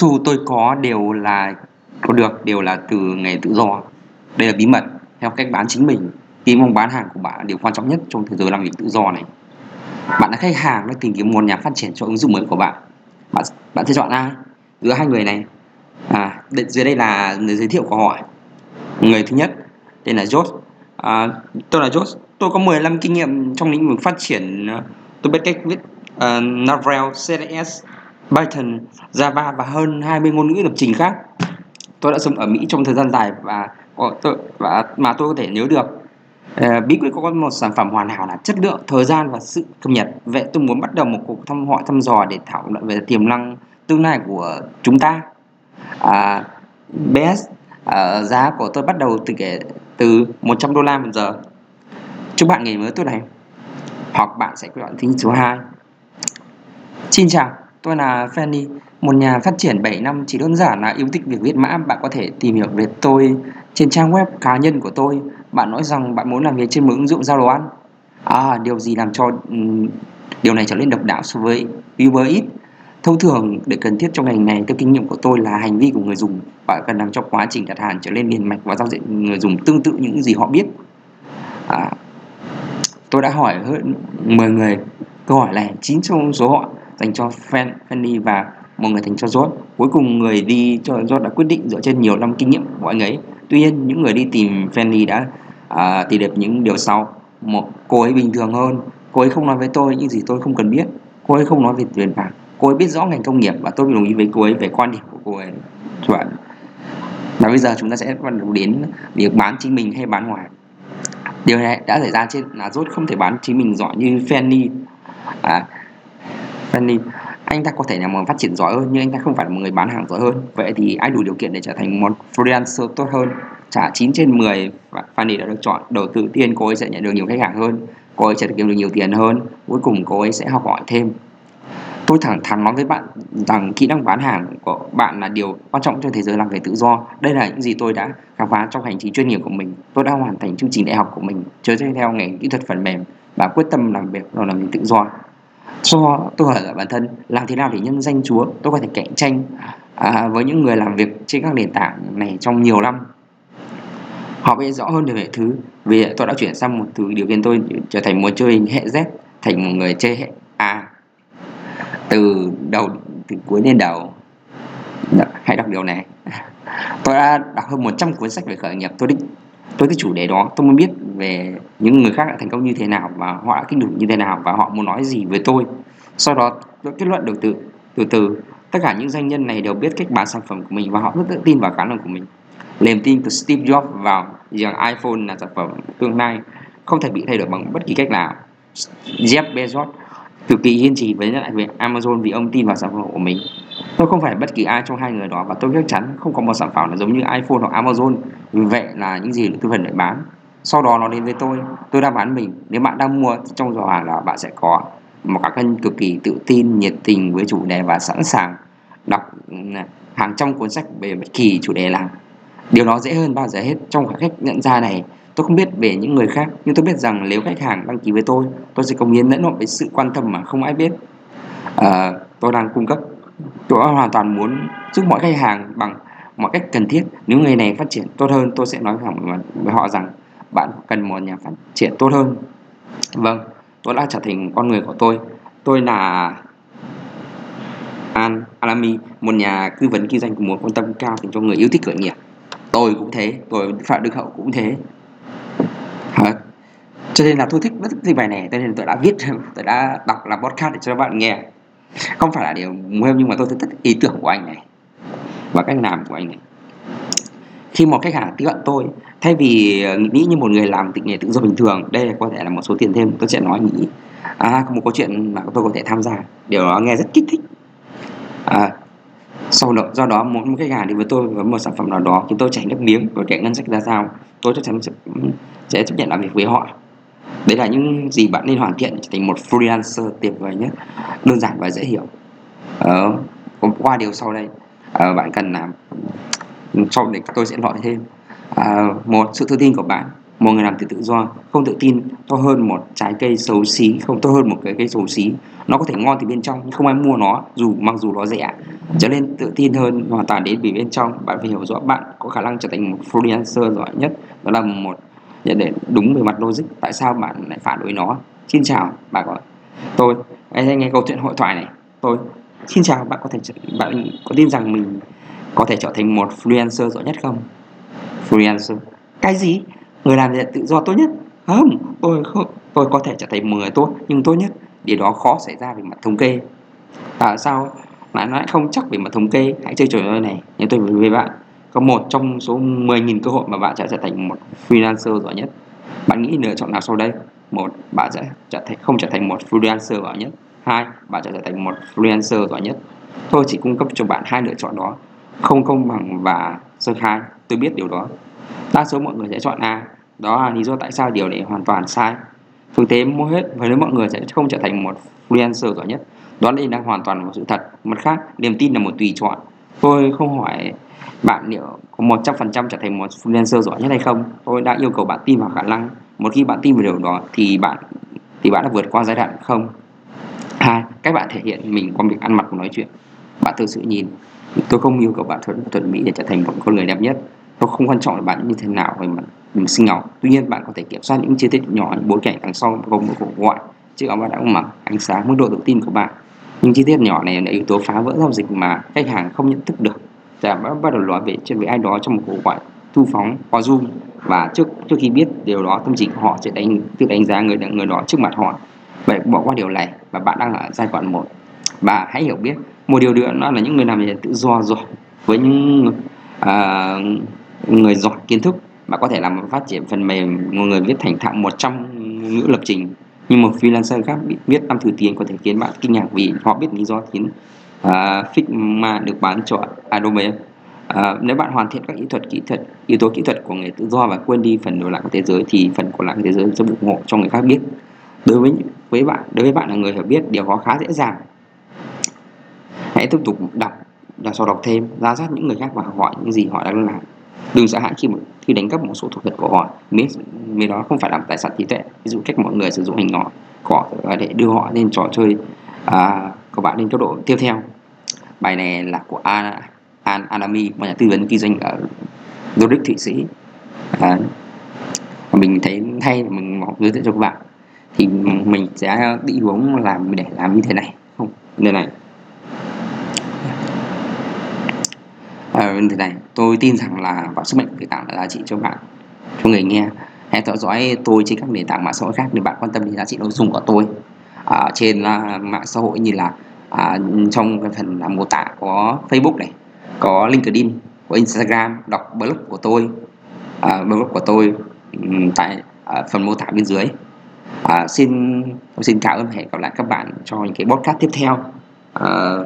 xu tôi có đều là có được đều là từ nghề tự do. Đây là bí mật theo cách bán chính mình. Khi mong bán hàng của bạn là điều quan trọng nhất trong thế giới làm việc tự do này. Bạn là khách hàng đang tìm kiếm một nhà phát triển cho ứng dụng mới của bạn. Bạn bạn sẽ chọn ai? Giữa hai người này. À dưới đây là người giới thiệu của họ người thứ nhất tên là josh à, tôi là josh tôi có 15 kinh nghiệm trong lĩnh vực phát triển à, tôi biết cách viết à, uh, Laravel, CSS, Python, Java và hơn 20 ngôn ngữ lập trình khác. Tôi đã sống ở Mỹ trong thời gian dài và tôi và mà tôi có thể nhớ được. Ờ, bí quyết có một sản phẩm hoàn hảo là chất lượng thời gian và sự cập nhật. Vậy tôi muốn bắt đầu một cuộc thăm hỏi thăm dò để thảo luận về tiềm năng tương lai của chúng ta. À, BS à, ờ, giá của tôi bắt đầu từ kể từ 100 đô la một giờ. Chúc bạn ngày mới tốt lành. Hoặc bạn sẽ chọn thính số 2 Xin chào tôi là Fanny một nhà phát triển 7 năm chỉ đơn giản là yêu thích việc viết mã. Bạn có thể tìm hiểu về tôi trên trang web cá nhân của tôi. Bạn nói rằng bạn muốn làm việc trên một ứng dụng giao đồ ăn à điều gì làm cho um, điều này trở nên độc đáo so với Uber Eats? Thông thường để cần thiết trong ngành này theo kinh nghiệm của tôi là hành vi của người dùng. Bạn cần làm cho quá trình đặt hàng trở nên liền mạch và giao diện người dùng tương tự những gì họ biết. À, tôi đã hỏi hơn 10 người. Câu hỏi này chín trong số họ dành cho Fanny và một người dành cho George. Cuối cùng người đi cho George đã quyết định dựa trên nhiều năm kinh nghiệm của anh ấy. Tuy nhiên những người đi tìm Fanny đã à, tìm được những điều sau. Một cô ấy bình thường hơn. Cô ấy không nói với tôi những gì tôi không cần biết. Cô ấy không nói về tiền bạc. Cô ấy biết rõ ngành công nghiệp và tôi đồng ý với cô ấy về quan điểm của cô ấy. Chuẩn và bây giờ chúng ta sẽ bắt đầu đến việc bán chính mình hay bán ngoài. Điều này đã xảy ra trên là rốt không thể bán chính mình giỏi như Fanny. À, Fanny anh ta có thể là một phát triển giỏi hơn, nhưng anh ta không phải là một người bán hàng giỏi hơn. Vậy thì ai đủ điều kiện để trở thành một freelancer tốt hơn? Trả 9 trên 10 và Fanny đã được chọn. Đầu tư tiền, cô ấy sẽ nhận được nhiều khách hàng hơn. Cô ấy sẽ được kiếm được nhiều tiền hơn. Cuối cùng, cô ấy sẽ học hỏi thêm. Tôi thẳng thắn nói với bạn rằng kỹ năng bán hàng của bạn là điều quan trọng trong thế giới làm việc tự do. Đây là những gì tôi đã khám phá trong hành trình chuyên nghiệp của mình. Tôi đã hoàn thành chương trình đại học của mình, chơi theo ngành kỹ thuật phần mềm và quyết tâm làm việc rồi làm việc tự do do tôi hỏi lại bản thân làm thế nào để nhân danh chúa? Tôi có thể cạnh tranh à, với những người làm việc trên các nền tảng này trong nhiều năm. Họ biết rõ hơn về hệ thứ. Vì tôi đã chuyển sang một thứ điều kiện tôi trở thành một chơi hệ Z thành một người chơi hệ A. Từ đầu từ cuối đến đầu. Dạ, hãy đọc điều này. Tôi đã đọc hơn 100 cuốn sách về khởi nghiệp. Tôi định tôi cái chủ đề đó, tôi muốn biết về những người khác đã thành công như thế nào và họ đã kinh đủ như thế nào và họ muốn nói gì với tôi. Sau đó, tôi kết luận được từ từ từ, tất cả những doanh nhân này đều biết cách bán sản phẩm của mình và họ rất tự tin vào khả năng của mình. Niềm tin từ Steve Jobs vào rằng iPhone là sản phẩm tương lai không thể bị thay đổi bằng bất kỳ cách nào. Jeff Bezos cực kỳ kiên trì với lại về Amazon vì ông tin vào sản phẩm của mình tôi không phải bất kỳ ai trong hai người đó và tôi chắc chắn không có một sản phẩm là giống như iPhone hoặc Amazon vì vậy là những gì tư vấn lại bán. Sau đó nó đến với tôi tôi đang bán mình. Nếu bạn đang mua trong giỏ hàng là bạn sẽ có một cá nhân cực kỳ tự tin nhiệt tình với chủ đề và sẵn sàng đọc ừ, hàng trăm cuốn sách về bất kỳ chủ đề nào. Điều đó dễ hơn bao giờ hết. Trong khoảng cách nhận ra này tôi không biết về những người khác nhưng tôi biết rằng nếu khách hàng đăng ký với tôi tôi sẽ công hiến lẫn lộn với sự quan tâm mà không ai biết. À, tôi đang cung cấp tôi hoàn toàn muốn giúp mọi khách hàng bằng mọi cách cần thiết. Nếu người này phát triển tốt hơn, tôi sẽ nói với họ rằng bạn cần một nhà phát triển tốt hơn. Vâng tôi đã trở thành con người của tôi. Tôi là An Alami, một nhà tư vấn kinh doanh của một quan tâm cao dành cho người yêu thích khởi nghiệp. Tôi cũng thế, tôi phạm đức hậu cũng thế. Hả? cho nên là tôi thích, rất thích bài này, cho nên tôi đã viết, tôi đã đọc là podcast để cho các bạn nghe không phải là điều muôn nhưng mà tôi rất thích ý tưởng của anh này và cách làm của anh này. Khi một khách hàng tiếp cận tôi thay vì nghĩ như một người làm tự nghề tự do bình thường đây có thể là một số tiền thêm tôi sẽ nói nghĩ à có một câu chuyện mà tôi có thể tham gia. Điều đó nghe rất kích thích. À, sau đó do đó muốn một khách hàng đi với tôi với một sản phẩm nào đó thì tôi chảy nước miếng và kể ngân sách ra sao tôi chắc chắn sẽ, sẽ chấp nhận làm việc với họ đấy là những gì bạn nên hoàn thiện trở thành một freelancer tuyệt vời nhất. Đơn giản và dễ hiểu. Ờ, qua điều sau đây. Ờ, bạn cần làm. Sau này tôi sẽ nói thêm. À, một sự tự tin của bạn. Một người làm từ tự do không tự tin to hơn một trái cây xấu xí không to hơn một cái cây xấu xí. Nó có thể ngon từ bên trong nhưng không ai mua nó dù mặc dù nó rẻ. Trở nên tự tin hơn hoàn toàn đến vì bên trong. Bạn phải hiểu rõ bạn có khả năng trở thành một freelancer giỏi nhất. Đó là một nhận định đúng về mặt logic, tại sao bạn lại phản đối nó? Xin chào bạn có tôi, anh nghe câu chuyện hội thoại này. Tôi, xin chào, bạn có thể bạn có tin rằng mình có thể trở thành một freelancer giỏi nhất không? Freelancer? Cái gì? Người làm việc tự do tốt nhất? Không, tôi không, tôi có thể trở thành một người tốt nhưng tốt nhất. Điều đó khó xảy ra về mặt thống kê. Tại sao lại lại không chắc về mặt thống kê? Hãy chơi trò chơi này. Nhưng tôi với bạn có một trong số 10.000 cơ hội mà bạn sẽ trở thành một freelancer giỏi nhất. Bạn nghĩ lựa chọn nào sau đây? Một, bạn sẽ trở thành, không trở thành một freelancer giỏi nhất. Hai, bạn sẽ trở thành một freelancer giỏi nhất. Tôi chỉ cung cấp cho bạn hai lựa chọn đó. Không công bằng và sơ khai. Tôi biết điều đó. Đa số mọi người sẽ chọn A. Đó là lý do tại sao điều này hoàn toàn sai. Thực tế mua hết và nếu mọi người sẽ không trở thành một freelancer giỏi nhất. Đó là đang hoàn toàn một sự thật. Mặt khác, niềm tin là một tùy chọn tôi không hỏi bạn liệu có một trăm phần trăm trở thành một freelancer giỏi nhất hay không. Tôi đã yêu cầu bạn tin vào khả năng. Một khi bạn tin vào điều đó thì bạn thì bạn đã vượt qua giai đoạn không? Hai, cách bạn thể hiện mình qua việc ăn mặc và nói chuyện. Bạn thực sự nhìn. Tôi không yêu cầu bạn thuận thuận mỹ để trở thành một con người đẹp nhất. Tôi không quan trọng là bạn như thế nào về mặt sinh học. Tuy nhiên, bạn có thể kiểm soát những chi tiết nhỏ những bối cảnh đằng sau gồm một cuộc gọi chiếc áo bạn đã mặc, ánh sáng, mức độ tự tin của bạn những chi tiết nhỏ này là yếu tố phá vỡ giao dịch mà khách hàng không nhận thức được. Và bắt, bắt đầu nói về chuyện với ai đó trong một cuộc gọi thu phóng qua zoom và trước trước khi biết điều đó tâm trí của họ sẽ đánh tự đánh giá người người đó trước mặt họ. Vậy bỏ qua điều này và bạn đang ở giai đoạn một. Và hãy hiểu biết một điều nữa nó là những người làm việc tự do giỏi với những uh, người giỏi kiến thức mà có thể làm phát triển phần mềm một người viết thành thạo 100 ngữ lập trình nhưng một freelancer khác biết năm thứ tiếng có thể khiến bạn kinh ngạc vì họ biết lý do khiến uh, Figma được bán cho Adobe. Uh, nếu bạn hoàn thiện các kỹ thuật kỹ thuật yếu tố kỹ thuật của người tự do và quên đi phần đổi lại của thế giới thì phần còn lại của thế giới sẽ ủng hộ cho người khác biết. Đối với với bạn đối với bạn là người hiểu biết điều đó khá dễ dàng. Hãy tiếp tục đọc và sau đọc thêm ra soát những người khác và hỏi những gì họ đang làm đừng sợ hãi khi mà khi đánh cắp một số thuộc thuật của họ. Mới, vì đó không phải là tài sản trí tuệ ví dụ cách mọi người sử dụng hình họ cỏ để đưa họ lên trò chơi à, của bạn lên cấp độ tiếp theo. Bài này là của An An Anami một nhà tư vấn kinh doanh ở Zurich Thụy Sĩ. À, mình thấy hay mình giới thiệu cho các bạn. Thì mình sẽ định hướng làm để làm như thế này. Không đây này. À, thế này tôi tin rằng là vào sức mạnh của tạo là giá trị cho bạn cho người nghe. Hãy theo dõi tôi trên các nền tảng mạng xã hội khác để bạn quan tâm đến giá trị nội dung của tôi. Ở trên uh, mạng xã hội như là à, trong cái phần mô tả có Facebook này có LinkedIn có Instagram đọc blog của tôi. À, blog của tôi um, tại à, phần mô tả bên dưới. À, xin xin cảm ơn hẹn gặp lại các bạn cho những cái podcast tiếp theo. À,